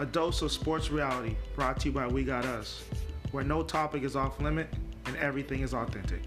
a dose of sports reality brought to you by We Got Us, where no topic is off limit and everything is authentic.